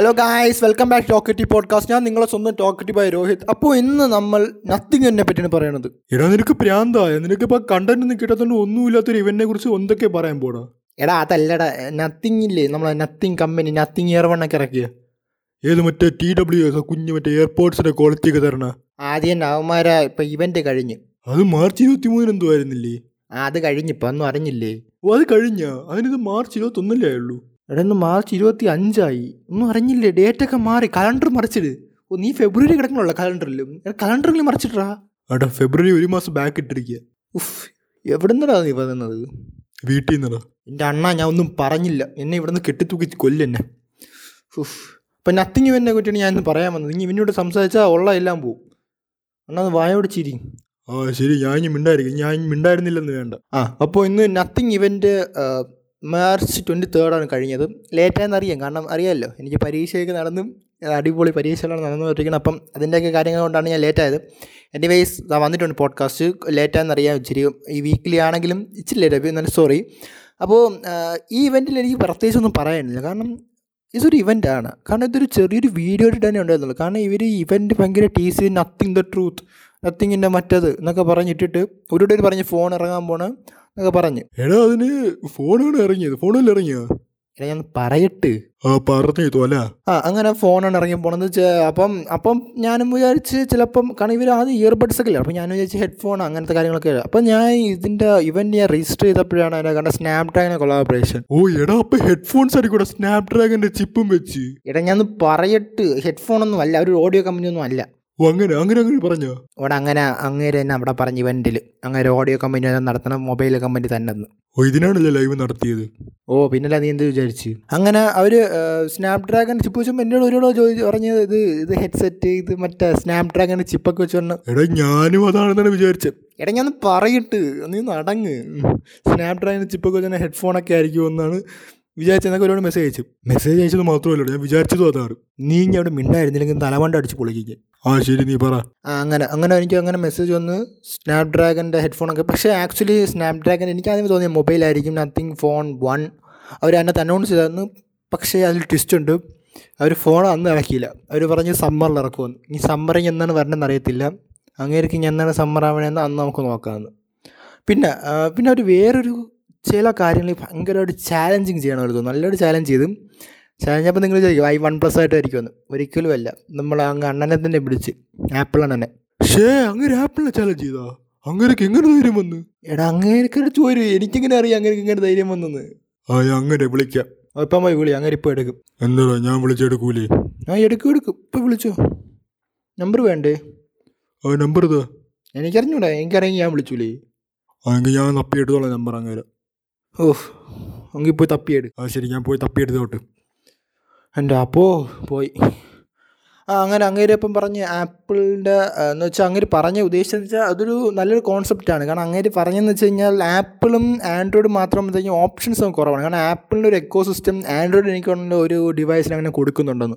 Hello guys welcome back ടോക്കറ്റി podcast ഞാൻ നിങ്ങളെ സ്വന്തം ടോക്കറ്റി ബൈ രോഹിത്. അപ്പോൾ ഇന്ന് നമ്മൾ നത്തിങ് എന്നെ പറ്റിയാണ് പറയണത്. എടാ നിനക്ക് പ്രാന്തായ? നിനക്ക് ഇപ്പൊ കണ്ടന്റ് ഒന്നും കിട്ടാത്തതുകൊണ്ട് ഒന്നുമില്ലാത്തൊരു ഇവന്റിനെ കുറിച്ച് എന്തൊക്കെ പറയാൻ പോടാ എടാ അതല്ലടാ. നത്തിങ് ഇല്ലേ? നമ്മളെ നത്തിങ് കമ്പനി നത്തിങ് ഇയർ വണ്ണൊക്കെ ഇറക്കിയ. ഏത് മറ്റേ ടി ഡബ്ല്യു എസ് കുഞ്ഞ് മറ്റേ എയർപോർട്സിന്റെ ക്വാളിറ്റി ഒക്കെ തരണ? ആദ്യം നവമാര ഇപ്പൊ ഇവന്റ് കഴിഞ്ഞ്. അത് മാർച്ച് ഇരുപത്തി മൂന്നിന് എന്തോ ആയിരുന്നില്ലേ? ആ അത് കഴിഞ്ഞിപ്പോ ഒന്നും അറിഞ്ഞില്ലേ? ഓ അത് കഴിഞ്ഞ? അതിനിത് മാർച്ച് ഇരുപത്തി ഒന്നല്ലേ ആയുള്ളൂ. എടാ ഇന്ന് മാർച്ച് ഇരുപത്തി അഞ്ചായി ഒന്നും അറിഞ്ഞില്ലേ? ഡേറ്റ് ഒക്കെ മാറി. കലണ്ടർ മറിച്ചിട്. ഓ നീ ഫെബ്രുവരി കിടക്കണല്ലോ കലണ്ടറിൽ കലണ്ടറിൽ മറിച്ചിട്ടാ എടാ ഫെബ്രുവരി ഒരു മാസം ബാക്ക് ഇട്ടിരിക്കുക ഉഫ് എവിടെ നിന്നടാ നീ പറയുന്നത്? വീട്ടിൽ നിന്നടാ എന്റെ അണ്ണ ഞാൻ ഒന്നും പറഞ്ഞില്ല. എന്നെ ഇവിടെ നിന്ന് കെട്ടിത്തൂക്കി കൊല്ലെന്നെ ഉഫ്. അപ്പം നത്തിങ് ഇവനെ പറ്റിയാണ് ഞാൻ ഇന്ന് പറയാൻ വന്നത്. ഇനി ഇവനോട് സംസാരിച്ചാൽ ഉള്ള എല്ലാം പോവും. അണ്ണാ അത് വായോട് ചിരി. ആ ശരി. ഞാൻ ഇനി മിണ്ടായിരിക്കും. ഞാൻ മിണ്ടായിരുന്നില്ലെന്ന് വേണ്ട. ആ അപ്പോൾ ഇന്ന് നത്തിങ് ഇവന്റ് മാർച്ച് ട്വന്റി തേർഡാണ് കഴിഞ്ഞത്. ലേറ്റായെന്ന് അറിയാം. കാരണം അറിയാമല്ലോ എനിക്ക് പരീക്ഷയൊക്കെ നടന്നും അടിപൊളി പരീക്ഷകളാണ് നടന്നുകൊണ്ടിരിക്കുന്നത്. അപ്പം അതിന്റെയൊക്കെ കാര്യങ്ങൾ കൊണ്ടാണ് ഞാൻ ലേറ്റായത്. ഞാൻ വന്നിട്ടുണ്ട് പോഡ്കാസ്റ്റ് ലേറ്റായെന്ന് അറിയാം. ഇച്ചിരി ഈ വീക്കിലി ആണെങ്കിലും ഇച്ചിരി ലേറ്റ് എന്നാലും സോറി അപ്പോൾ ഈ ഇവന്റിൽ എനിക്ക് പ്രത്യേകിച്ചൊന്നും പറയാനില്ല. കാരണം ഇതൊരു ഇവന്റാണ് കാരണം ഇതൊരു ചെറിയൊരു വീഡിയോ തന്നെ ഉണ്ടായിരുന്നുള്ളൂ. കാരണം ഇവർ ഈ ഇവന്റ് ഭയങ്കര ടീസ് നത്തിങ് ദ ട്രൂത്ത് നത്തിങ്ങിന്റെ മറ്റത് എന്നൊക്കെ പറഞ്ഞിട്ടിട്ട് ഒരു പറഞ്ഞ് ഫോൺ ഇറങ്ങാൻ പോണ്. എന്നൊക്കെ പറഞ്ഞു. എടാ അതിന് ഫോണാണ് ഇറങ്ങിയത്. ഫോണിൽ ഇറങ്ങിയ? എടാ ഞാൻ പറയട്ട്. ആ പറഞ്ഞു അല്ല. ആ അങ്ങനെ ഫോണാണ് ഇറങ്ങി പോണെന്ന് വെച്ചാൽ അപ്പം അപ്പം ഞാനും വിചാരിച്ച് ചിലപ്പം കാരണം ഇവർ ആദ്യം ഇയർബഡ്സ് ഒക്കെ ഇല്ല? അപ്പം ഞാനും വിചാരിച്ച് ഹെഡ്ഫോൺ അങ്ങനത്തെ കാര്യങ്ങളൊക്കെ അപ്പം ഞാൻ ഇതിന്റെ ഇവന്റ് ഞാൻ രജിസ്റ്റർ ചെയ്തപ്പോഴാണ് അതിനെ കണ്ട സ്നാപ് ഡ്രാഗനെ കൊളാബറേഷൻ ഓ എടാ അപ്പൊ ഹെഡ്ഫോൺസ് ആയിരിക്കൂടെ സ്നാപ് സ്നാപ്ഡ്രാഗന്റെ ചിപ്പും വെച്ച്. എടാ ഞാൻ പറയട്ട്. ഹെഡ്ഫോൺ ഒന്നും അല്ല ഒരു ഓഡിയോ കമ്പനി ഒന്നും അല്ല. ഓ അങ്ങനെ അങ്ങനെ അങ്ങനെ പറഞ്ഞോ? അവിടെ അങ്ങനെ അങ്ങേര് തന്നെ അവിടെ പറഞ്ഞ ഇവന്റിൽ അങ്ങനെ ഓഡിയോ കമ്പനി നടത്തണം മൊബൈൽ കമ്പനി തന്നെ എന്ന്. ഓ ഇതിനാണല്ലേ ലൈവ് നടത്തിയത്? ഓ പിന്നല്ല നീ എന്ത് വിചാരിച്ച്? അങ്ങനെ അവർ സ്നാപ് ഡ്രാഗൺ ചിപ്പ് വെച്ചപ്പോൾ എന്നോട് ഒരുപാട് ചോദിച്ചു പറഞ്ഞത് ഇത് ഇത് ഹെഡ്സെറ്റ് ഇത് മറ്റേ സ്നാപ് ഡ്രാഗൺ ചിപ്പൊക്കെ വെച്ച് പറഞ്ഞു. എടാ ഞാനും അതാണെന്നാണ് വിചാരിച്ചത്. എടാ ഞാൻ പറയിട്ട് നീ നടങ്ങ്. സ്നാപ് ഡ്രാഗൺ ചിപ്പൊക്കെ വെച്ചാൽ ഹെഡ്ഫോണൊക്കെ ആയിരിക്കും എന്നാണ് വിചാരിച്ചെന്നൊക്കെ ഒരുപാട് മെസ്സേജ് അയച്ചു. മെസ്സേജ് അയച്ചത് മാത്രമല്ല ഞാൻ വിചാരിച്ചത് അതാണ് നീ ഇനി അവിടെ മിണ്ടായിരുന്നില്ലെങ്കിൽ തലവണ്ട അടിച്ച് പൊളിക്കുക ആ ശരി നീ പറ. അങ്ങനെ അങ്ങനെ എനിക്ക് അങ്ങനെ മെസ്സേജ് വന്ന് സ്നാപ് ഡ്രാഗന്റെ ഹെഡ്ഫോണൊക്കെ പക്ഷേ ആക്ച്വലി സ്നാപ് ഡ്രാഗൻ എനിക്ക് ആദ്യം തോന്നിയ മൊബൈലായിരിക്കും നത്തിങ് ഫോൺ വൺ അവർ അതിനകത്ത് അനൗൺസ് ചെയ്തായിരുന്നു പക്ഷേ അതിൽ ട്വിസ്റ്റ് ഉണ്ട്. അവർ ഫോൺ അന്ന് ഇറക്കിയില്ല. അവർ പറഞ്ഞ് സമ്മറിൽ ഇറക്കുമെന്ന്. ഈ സമ്മറിങ് എന്നാണ് വരണമെന്ന് അറിയത്തില്ല. അങ്ങേർക്ക് ഇനി എന്നാണ് സമ്മർ ആവണമെന്ന് അന്ന് നമുക്ക് നോക്കാമെന്ന്. പിന്നെ പിന്നെ അവർ വേറൊരു ചില കാര്യങ്ങൾ ഭയങ്കരമായിട്ട് ചാലഞ്ചിങ് ചെയ്യണം അവർ തോന്നുന്നു. നല്ലൊരു ചാലഞ്ച് ചെയ്തും. ചാലഞ്ച് അപ്പോൾ നിങ്ങൾ ചോദിക്കും ഐ വൺ പ്ലസ് ആയിട്ടായിരിക്കുമെന്ന്. ഒരിക്കലും അല്ല. നമ്മൾ അങ്ങ് അണ്ണനെ തന്നെ പിടിച്ച് ആപ്പിൾ അണ്ണനെ. ഷേ അങ്ങനെ ആപ്പിളിനെ ചാലഞ്ച് ചെയ്താ? അങ്ങനെയൊക്കെ എങ്ങനെ ധൈര്യം വന്ന്? എടാ അങ്ങനെയൊക്കെ ചോര്. എനിക്കിങ്ങനെ അറിയാം അങ്ങനെയൊക്കെ ഇങ്ങനെ ധൈര്യം വന്നെന്ന്? ആ അങ്ങനെ വിളിക്കാം. ഇപ്പം പോയി വിളി അങ്ങനെ ഇപ്പോൾ എടുക്കും. എന്താടാ ഞാൻ വിളിച്ചെടുക്കൂലേ ആ എടുക്കും എടുക്കും. ഇപ്പം വിളിച്ചോ. നമ്പർ വേണ്ടേ? ആ നമ്പർ ഇതാ. എനിക്കറിഞ്ഞൂടാ. എനിക്കറിയാമെങ്കിൽ ഞാൻ വിളിച്ചൂലേ. ആ എങ്കിൽ ഞാൻ തപ്പിയെടുത്തോളാം നമ്പർ അങ്ങനെ ഓഹ് എങ്കിൽ പോയി തപ്പിയെടു. അത് ശരി ഞാൻ പോയി തപ്പിയെടുത്തോട്ട് എന്റെ അപ്പോ പോയി. ആ അങ്ങനെ അങ്ങേര് ഇപ്പം പറഞ്ഞ് ആപ്പിളിന്റെ എന്ന് വെച്ചാൽ അങ്ങേര് പറഞ്ഞ ഉദ്ദേശിച്ചതെന്ന് വെച്ചാൽ അതൊരു നല്ലൊരു കോൺസെപ്റ്റാണ് കാരണം അങ്ങേര് പറഞ്ഞതെന്ന് വെച്ച് കഴിഞ്ഞാൽ ആപ്പിളും ആൻഡ്രോയിഡും മാത്രം ഓപ്ഷൻസ് കുറവാണ്. കാരണം ആപ്പിളിന്റെ ഒരു എക്കോ സിസ്റ്റം ആൻഡ്രോയിഡ് എനിക്ക് ഒരു ഡിവൈസിന് അങ്ങനെ കൊടുക്കുന്നുണ്ടെന്ന്.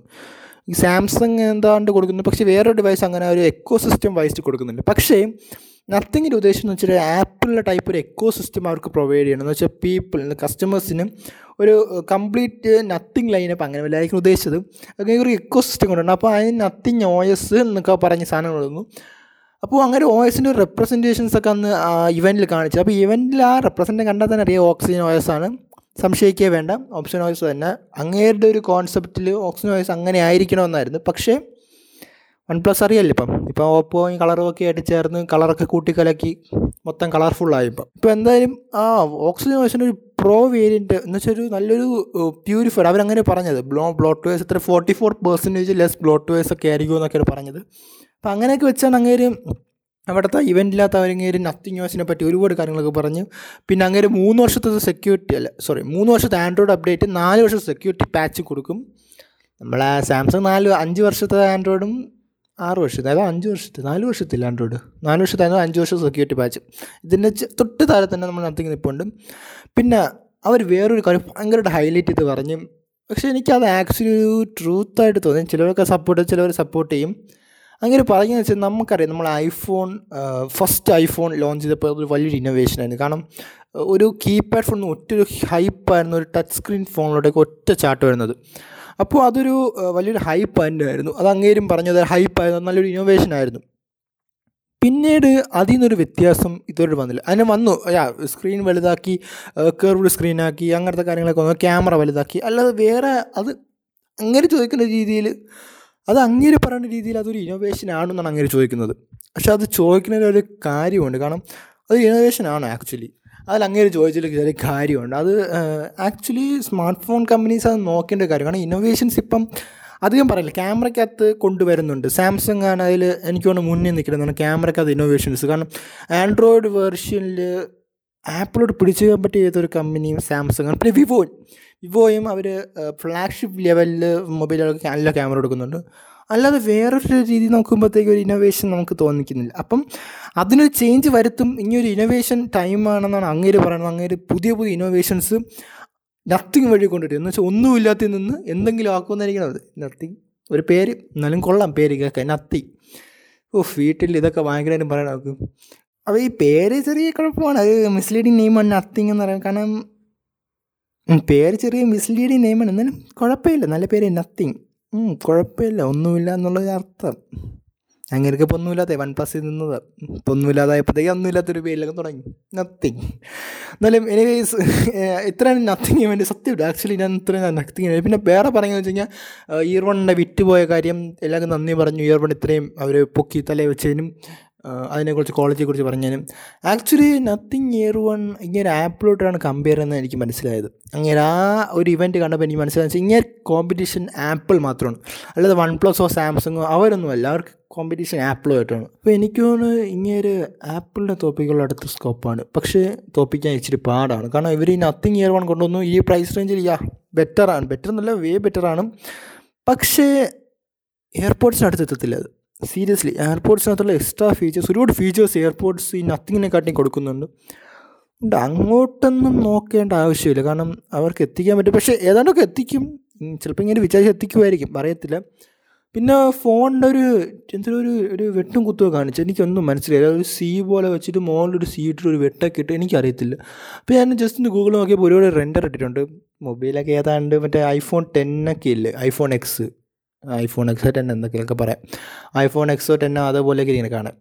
സാംസങ് എന്താണ്ട് കൊടുക്കുന്നു പക്ഷേ വേറൊരു ഡിവൈസ് അങ്ങനെ ഒരു എക്കോ സിസ്റ്റം വൈസ് കൊടുക്കുന്നുണ്ട്. പക്ഷേ നത്തിങ്ങിന്റെ ഉദ്ദേശം എന്ന് വെച്ചാൽ ആപ്പിളിന്റെ ടൈപ്പ് ഒരു എക്കോ സിസ്റ്റം അവർക്ക് പ്രൊവൈഡ് ചെയ്യണം. എന്ന് വെച്ചാൽ പീപ്പിൾ കസ്റ്റമേഴ്സിനും ഒരു കംപ്ലീറ്റ് നത്തിങ് ലൈനപ്പ് അങ്ങനെ വല്ലായിരിക്കും ഉദ്ദേശിച്ചത്. അങ്ങനെ ഒരു എക്കോ സിസ്റ്റം കൊണ്ടുണ്ട് അപ്പോൾ അതിന് നത്തിങ് ഒ എസ് എന്നൊക്കെ പറഞ്ഞ സാധനങ്ങൾ വന്നു. അപ്പോൾ അങ്ങനെ ഒ എസിന്റെ റെപ്രസെന്റേഷൻസ് ഒക്കെ അന്ന് ഇവന്റിൽ കാണിച്ചു. അപ്പോൾ ഇവന്റിൽ ആ റെപ്രസെന്റ് കണ്ടാൽ തന്നെ അറിയാം ഓക്സിജൻ ഒ എസ് ആണ്. സംശയിക്കേ വേണ്ട. ഓപ്ഷൻ ഓയിസ് തന്നെ. അങ്ങേരുടെ ഒരു കോൺസെപ്റ്റിൽ ഓക്സിജൻ ഓയിസ് അങ്ങനെ ആയിരിക്കണമെന്നായിരുന്നു. പക്ഷേ വൺ പ്ലസ് അറിയാമല്ലോ ഇപ്പം ഇപ്പം ഓപ്പോ കളറും ഒക്കെ ആയിട്ട് ചേർന്ന് കളറൊക്കെ കൂട്ടി കലക്കി മൊത്തം കളർഫുള്ളായി ഇപ്പം ഇപ്പം എന്തായാലും ആ ഓക്സിജൻ വേർഷന്റെ ഒരു പ്രോ വേരിയന്റ് എന്ന് വെച്ചാൽ ഒരു നല്ലൊരു പ്യൂരിഫൈഡ് അവരങ്ങനെ പറഞ്ഞത്. ബ്ലോ ബ്ലോട്ട് വേസ് ഇത്ര forty four percentage less bloatwares ഒക്കെ ആയിരിക്കും എന്നൊക്കെയാണ് പറഞ്ഞത്. അപ്പം അങ്ങനെയൊക്കെ വെച്ചാണ് അങ്ങേര് അവിടുത്തെ ഇവന്റില്ലാത്ത അവരങ്ങേര് നത്തിങ് യോസിനെ പറ്റി ഒരുപാട് കാര്യങ്ങളൊക്കെ പറഞ്ഞു പിന്നെ അങ്ങനെ മൂന്ന് വർഷത്തെ സെക്യൂരിറ്റി അല്ല സോറി മൂന്ന് വർഷത്തെ ആൻഡ്രോയിഡ് അപ്ഡേറ്റ് നാല് വർഷത്തെ സെക്യൂരിറ്റി പാച്ച് കൊടുക്കും. നമ്മളെ സാംസങ് നാല് അഞ്ച് വർഷത്തെ ആൻഡ്രോയിഡും ആറ് വർഷത്തെ അതായത് അഞ്ച് വർഷത്തെ നാല് വർഷത്തില്ല ആൻഡ്രോയിഡ്? നാല് വർഷത്തെ അഞ്ച് വർഷം സെക്യൂരിറ്റി പാച്ച് ഇതിന്റെ തൊട്ട് താഴെ തന്നെ നമ്മൾ നടത്തി നിൽപ്പുണ്ട് പിന്നെ അവർ വേറൊരു കാര്യം ഭയങ്കരമായിട്ട് ഹൈലൈറ്റ് ചെയ്ത് പറഞ്ഞു. പക്ഷേ എനിക്കത് ആക്ച്വലി ഒരു ട്രൂത്തായിട്ട് തോന്നി. ചിലവർക്ക് സപ്പോർട്ട് ചിലവർ സപ്പോർട്ട് ചെയ്യും. അങ്ങനെ പറയുന്നത് വെച്ചാൽ നമുക്കറിയാം നമ്മൾ ഐഫോൺ ഫസ്റ്റ് ഐഫോൺ ലോഞ്ച് ചെയ്തപ്പോൾ അതൊരു വലിയൊരു ഇന്നോവേഷനായിരുന്നു കാരണം ഒരു കീപാഡ് ഫോൺ ഒറ്റൊരു ഹൈപ്പായിരുന്നു ഒരു ടച്ച് സ്ക്രീൻ ഫോണിലോട്ടേക്ക് ഒറ്റ ചാട്ട് വരുന്നത്. അപ്പോൾ അതൊരു വലിയൊരു ഹൈപ്പ് തന്നെയായിരുന്നു അത് അങ്ങേരും പറഞ്ഞത് ഹൈപ്പായിരുന്നു നല്ലൊരു ഇന്നോവേഷൻ ആയിരുന്നു. പിന്നീട് അതിൽ നിന്നൊരു വ്യത്യാസം ഇതുവരെ വന്നില്ല. അതിന് വന്നു സ്ക്രീൻ വലുതാക്കി കർവ്ഡ് സ്ക്രീനാക്കി അങ്ങനത്തെ കാര്യങ്ങളൊക്കെ വന്നു ക്യാമറ വലുതാക്കി. അല്ലാതെ വേറെ അത് അങ്ങനെ ചോദിക്കുന്ന രീതിയിൽ അത് അങ്ങനെ പറയുന്ന രീതിയിൽ അതൊരു ഇന്നോവേഷൻ ആണെന്നാണ് അങ്ങനെ ചോദിക്കുന്നത്. പക്ഷെ അത് ചോദിക്കുന്നതിൽ ഒരു കാര്യമുണ്ട്. കാരണം അത് ഇന്നോവേഷൻ ആണ് ആക്ച്വലി അതിൽ അങ്ങനെ ചോദിച്ചിട്ട് ചെറിയ കാര്യമുണ്ട്. അത് ആക്ച്വലി സ്മാർട്ട് ഫോൺ കമ്പനീസ് അത് നോക്കേണ്ട കാര്യം. കാരണം ഇന്നോവേഷൻസ് ഇപ്പം അധികം പറയില്ല. ക്യാമറയ്ക്കകത്ത് കൊണ്ടുവരുന്നുണ്ട്. സാംസങ് ആണ് അതിൽ എനിക്ക് തോന്നുന്നു മുന്നിൽ നിൽക്കുന്നതാണ് ക്യാമറയ്ക്കകത്ത് ഇന്നോവേഷൻസ് കാരണം ആൻഡ്രോയിഡ് വേർഷനിൽ ആപ്പിളോട് പിടിച്ചു പറ്റിയ ഏതൊരു കമ്പനിയും സാംസങ് ആണ്. പിന്നെ വിവോ വിവോയും അവർ ഫ്ലാഗ്ഷിപ്പ് ലെവലിൽ മൊബൈലുകൾക്ക് നല്ല ക്യാമറ കൊടുക്കുന്നുണ്ട് അല്ലാതെ വേറൊരു രീതി നോക്കുമ്പോഴത്തേക്ക് ഒരു ഇന്നോവേഷൻ നമുക്ക് തോന്നിക്കുന്നില്ല. അപ്പം അതിനൊരു ചേഞ്ച് വരുത്തും ഇനിയൊരു ഇന്നോവേഷൻ ടൈമാണെന്നാണ് അങ്ങേര് പറയുന്നത്. അങ്ങേര് പുതിയ പുതിയ ഇന്നോവേഷൻസ് നത്തിങ് വഴി കൊണ്ടുവരും. എന്ന് വെച്ചാൽ ഒന്നുമില്ലാത്ത നിന്ന് എന്തെങ്കിലും ആക്കുമെന്നായിരിക്കണം അത്. നത്തിങ് ഒരു പേര് എന്നാലും കൊള്ളാം പേര് കേൾക്കാൻ. നത്തി ഓ വീട്ടിൽ ഇതൊക്കെ ഭയങ്കരമായിട്ടും പറയണം നമുക്ക് അപ്പോൾ ഈ പേര് ചെറിയ കുഴപ്പമാണ്. അത് മിസ്ലീഡിങ് നെയിമാണ് നത്തിങ് എന്ന് പറയുന്നത് കാരണം പേര് ചെറിയ മിസ്ലീഡിങ് നെയിമാണ് എന്നാലും കുഴപ്പമില്ല. നല്ല പേര് നത്തിങ് കുഴപ്പമില്ല. ഒന്നുമില്ല എന്നുള്ളൊരു അർത്ഥം. അങ്ങനെയൊക്കെ ഇപ്പോൾ ഒന്നുമില്ലാത്ത വൺ പ്ലസ്സിൽ നിന്നത്. ഇപ്പോൾ ഒന്നുമില്ലാതായപ്പോഴത്തേക്ക് ഒന്നുമില്ലാത്തൊരു പേരിലൊക്കെ തുടങ്ങി. നത്തിങ് എന്നാലും എനിവേസ് ഇത്രയാണ് നത്തിങ് വേണ്ടി സത്യമില്ല ആക്ച്വലി ഞാൻ ഇത്രയും നത്തിങ് പിന്നെ വേറെ പറയുന്നത് വെച്ച് കഴിഞ്ഞാൽ വിറ്റ് പോയ കാര്യം എല്ലാവർക്കും നന്ദി പറഞ്ഞു. ഇയർ ഇയർവൺ ഇത്രയും അവർ പൊക്കി തലയിൽ വെച്ചതിനും അതിനെക്കുറിച്ച് ക്വാളിറ്റിയെക്കുറിച്ച് പറഞ്ഞാലും ആക്ച്വലി നത്തിങ് ഇയർ വൺ ഇങ്ങനെ ആപ്പിലോട്ടാണ് കമ്പയർ ചെയ്യുന്നത് എനിക്ക് മനസ്സിലായത്. അങ്ങനെ ആ ഒരു ഇവന്റ് കണ്ടപ്പോൾ എനിക്ക് മനസ്സിലായത് ഇങ്ങനെ കോമ്പറ്റീഷൻ ആപ്പിൾ മാത്രമാണ്. അല്ലാതെ വൺ പ്ലസോ സാംസങ്ങോ അവരൊന്നുമല്ല അവർക്ക് കോമ്പറ്റീഷൻ ആപ്പിളുമായിട്ടാണ് അപ്പോൾ എനിക്ക് തോന്നുന്നു ഇങ്ങനെ ആപ്പിളിന്റെ തോപ്പിക്കുള്ള അടുത്ത സ്കോപ്പാണ് പക്ഷേ തോപ്പിക്കാൻ ഇച്ചിരി പാടാണ്. കാരണം ഇവർ ഈ നത്തിങ് ഇയർ വൺ കൊണ്ടുവന്നു ഈ പ്രൈസ് റേഞ്ചിൽ യാ ബെറ്ററാണ് ബെറ്റർ എന്നല്ല വേ ബെറ്ററാണ് പക്ഷേ എയർപോർട്ട്സിനടുത്ത് എത്തത്തില്ല അത്. സീരിയസ്ലി എയർപോർട്സിനകത്തുള്ള എക്സ്ട്രാ ഫീച്ചേഴ്സ് ഒരുപാട് ഫീച്ചേഴ്സ് എയർപോർട്സ് ഈ നത്തിങ്ങിനെക്കാട്ടിയും കൊടുക്കുന്നുണ്ട്. ഉണ്ട്. അങ്ങോട്ടൊന്നും നോക്കേണ്ട ആവശ്യമില്ല. കാരണം അവർക്ക് എത്തിക്കാൻ പറ്റും. പക്ഷേ ഏതാണ്ടൊക്കെ എത്തിക്കും. ചിലപ്പോൾ ഇങ്ങനെ വിചാരിച്ച് എത്തിക്കുമായിരിക്കും. അറിയത്തില്ല പിന്നെ ഫോണിന്റെ ഒരു എന്തൊരു ഒരു ഒരു വെട്ടും കുത്തുക കാണിച്ചു. എനിക്കൊന്നും മനസ്സിലായില്ല. ഒരു സി പോലെ വെച്ചിട്ട് മുകളിലൊരു സി ഇട്ടിട്ട് ഒരു വെട്ടൊക്കെ ഇട്ട് എനിക്കറിയത്തില്ല. അപ്പോൾ ഞാൻ ജസ്റ്റ് ഒന്ന് ഗൂഗിൾ നോക്കിയപ്പോൾ ഒരുപാട് റെൻഡർ ഇട്ടിട്ടുണ്ട്. മൊബൈലൊക്കെ ഏതാണ്ട് മറ്റേ ഐഫോൺ ടെന്നൊക്കെ ഇല്ലേ? ഐഫോൺ എക്സ് ഐഫോൺ എക്സോ ടെൻ എന്തൊക്കെയൊക്കെ പറയാം. ഐഫോൺ എക്സോ ടെൻ അതേപോലെയൊക്കെ ഇങ്ങനെ കാണാം.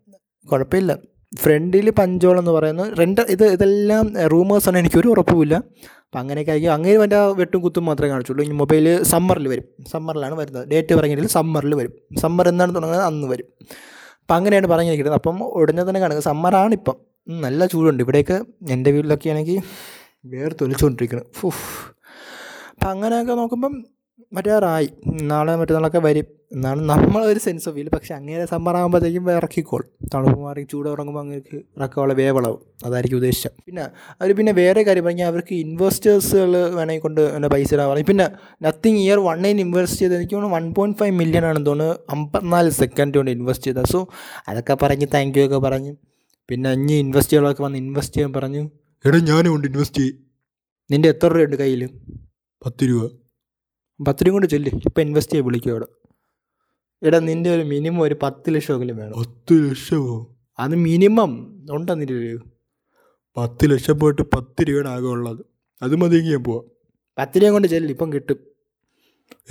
കുഴപ്പമില്ല. ഫ്രണ്ടിൽ പഞ്ചോളം എന്ന് പറയുന്നത് രണ്ട് ഇത് ഇതെല്ലാം റൂമേഴ്സാണ് എനിക്കൊരു ഉറപ്പുമില്ല. അപ്പം അങ്ങനെയൊക്കെ ആയിരിക്കും. അങ്ങനെ വേണ്ട വെട്ടും കുത്തും മാത്രമേ കാണിച്ചുള്ളൂ. ഇനി മൊബൈൽ സമ്മറിൽ വരും. സമ്മറിലാണ് വരുന്നത്. ഡേറ്റ് പറഞ്ഞിട്ടില്ല. സമ്മറിൽ വരും. സമ്മർ എന്നാണ് തുടങ്ങുന്നത്. അന്ന് വരും. അപ്പം അങ്ങനെയാണ് പറഞ്ഞിരിക്കുന്നത്. അപ്പം ഉടനെ തന്നെ കാണുക. സമ്മറാണ് ഇപ്പം. നല്ല ചൂടുണ്ട്. ഇവിടെയൊക്കെ എന്റെ വീട്ടിലൊക്കെ ആണെങ്കിൽ വേറെ തൊലിച്ചുകൊണ്ടിരിക്കുന്നത് ഫുഫ് അപ്പം അങ്ങനെയൊക്കെ നോക്കുമ്പം മറ്റേറായി നാളെ മറ്റന്നാളൊക്കെ വരും. എന്നാണ് നമ്മളൊരു സെൻസ് ഓഫ് ഫീൽ പക്ഷേ അങ്ങനെ സമ്മർ ആകുമ്പോഴത്തേക്കും ഇറക്കിക്കോൾ തണുപ്പ് മാറി ചൂട് ഉറങ്ങുമ്പോൾ അങ്ങനെ ഇറക്കാനുള്ള വേവളവും. അതായിരിക്കും ഉദ്ദേശം. പിന്നെ അവർ പിന്നെ വേറെ കാര്യം പറഞ്ഞാൽ അവർക്ക് ഇൻവെസ്റ്റേഴ്സുകൾ വേണമെങ്കിൽ കൊണ്ട് എന്റെ പൈസ ഇടാൻ പറയും പിന്നെ നത്തിങ് ഇയർ വണ്ണിന് ഇൻവെസ്റ്റ് ചെയ്ത് എനിക്ക് തോന്നുന്നു വൺ പോയിന്റ് ഫൈവ് മില്യൺ ആണെന്ന് തോന്നുന്നു. അമ്പത്തിനാല് സെക്കൻഡ് കൊണ്ട് ഇൻവെസ്റ്റ് ചെയ്ത സോ അതൊക്കെ പറഞ്ഞ് താങ്ക് യു ഒക്കെ പറഞ്ഞ്. പിന്നെ ഇനി ഇൻവെസ്റ്റുകളൊക്കെ വന്ന് ഇൻവെസ്റ്റ് ചെയ്യാൻ പറഞ്ഞു. എടാ ഞാനും ഉണ്ട് ഇൻവെസ്റ്റ് ചെയ്യും. നിന്റെ എത്ര രൂപയുണ്ട് കയ്യിൽ പത്ത് രൂപ. പത്ത് രൂപ കൊണ്ട് ചൊല്ലി. ഇപ്പം ഇൻവെസ്റ്റ് ചെയ്യാൻ വിളിക്കും അവിടെ എടാ നിന്റെ ഒരു മിനിമം ഒരു പത്ത് ലക്ഷമെങ്കിലും വേണം. പത്ത് ലക്ഷമോ? അത് മിനിമം ഉണ്ടോ നിന്റെ ഒരു പത്ത് ലക്ഷം പോയിട്ട് പത്ത് രൂപയാണ് ആകെ ഉള്ളത്. അത് മതിയെങ്കിൽ ഞാൻ പോവാം. പത്ത് രൂപ കൊണ്ട് ചെല്ലി ഇപ്പം കിട്ടും.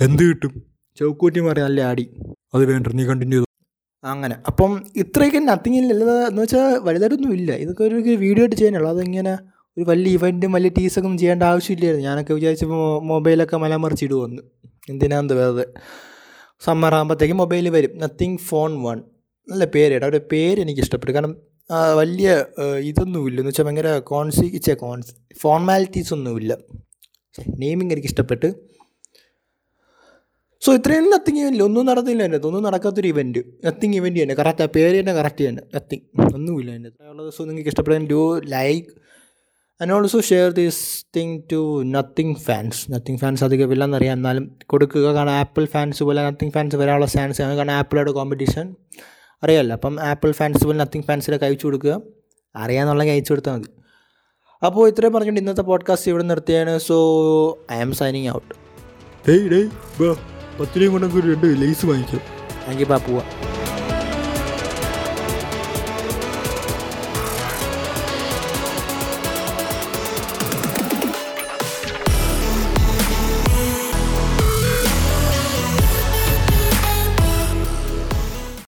എന്ത് കിട്ടും? ചൗക്കൂറ്റി മാറി നല്ല ആടി. അത് വേണ്ട നീ കണ്ടിന്യൂ ചെയ്തു. അങ്ങനെ. അപ്പം ഇത്രയൊക്കെ നത്തിങ് ഇല്ല. എന്ന് വെച്ചാൽ വലുതായിട്ടൊന്നും ഇല്ല. ഇതൊക്കെ ഒരു വീഡിയോ ആയിട്ട് ചെയ്യാനുള്ളൂ അതിങ്ങനെ ഒരു വലിയ ഇവന്റും വലിയ ടീസൊക്കെ ചെയ്യേണ്ട ആവശ്യമില്ലായിരുന്നു. ഞാനൊക്കെ വിചാരിച്ചപ്പോൾ മൊബൈലൊക്കെ മലമറിച്ചിടുമെന്ന് എന്തിനാന്ന് വെറുതെ. സമ്മർ ആകുമ്പോഴത്തേക്കും മൊബൈൽ വരും. നത്തിങ് ഫോൺ വൺ നല്ല പേര് അവരുടെ പേര് എനിക്ക് ഇഷ്ടപ്പെട്ടു കാരണം വലിയ ഇതൊന്നുമില്ല. എന്ന് വെച്ചാൽ ഭയങ്കര കോൺസി ചേ കോൺസ് ഫോർമാലിറ്റീസ് ഒന്നുമില്ല. നെയിമിങ് എനിക്ക് ഇഷ്ടപ്പെട്ട് സോ ഇത്രയും നത്തിങ് ഇവന്റ് ഒന്നും നടന്നില്ല എന്റെ ഒന്നും നടക്കാത്തൊരു ഇവന്റ് നത്തിങ് ഇവന്റ് തന്നെ. കറക്റ്റ് ആ. പേര് തന്നെ കറക്റ്റ് തന്നെ. നത്തിങ് ഒന്നുമില്ല എന്റെ ഉള്ളത് സോ നിങ്ങൾക്ക് ഇഷ്ടപ്പെടാൻ do like and also share this thing to Nothing fans Nothing fans അധികം ഇല്ലെന്നറിയാം എന്നാലും കൊടുക്കുക. കാരണം ആപ്പിൾ ഫാൻസ് പോലെ നത്തിങ് ഫാൻസ് വരാനുള്ള ചാൻസ് ആണ്. കാരണം ആപ്പിളുടെ കോമ്പറ്റീഷൻ അറിയാമല്ലോ. അപ്പം ആപ്പിൾ ഫാൻസ് പോലെ നത്തിങ് ഫാൻസിലേക്ക് അയച്ചു കൊടുക്കുക. അറിയാമെന്നുള്ള അയച്ചു കൊടുത്താൽ മതി. അപ്പോൾ ഇത്രയും പറഞ്ഞുകൊണ്ട് ഇന്നത്തെ പോഡ്കാസ്റ്റ് ഇവിടെ നിർത്തിയാണ്. So I am signing out ഡേയ് ഡേയ് ബാ പത്ത് രൂപ കൊണ്ടൊക്കെ ഒരു രണ്ട് ലേസ് വാങ്ങിക്കാം. താങ്ക് യു ബാ പോവാം.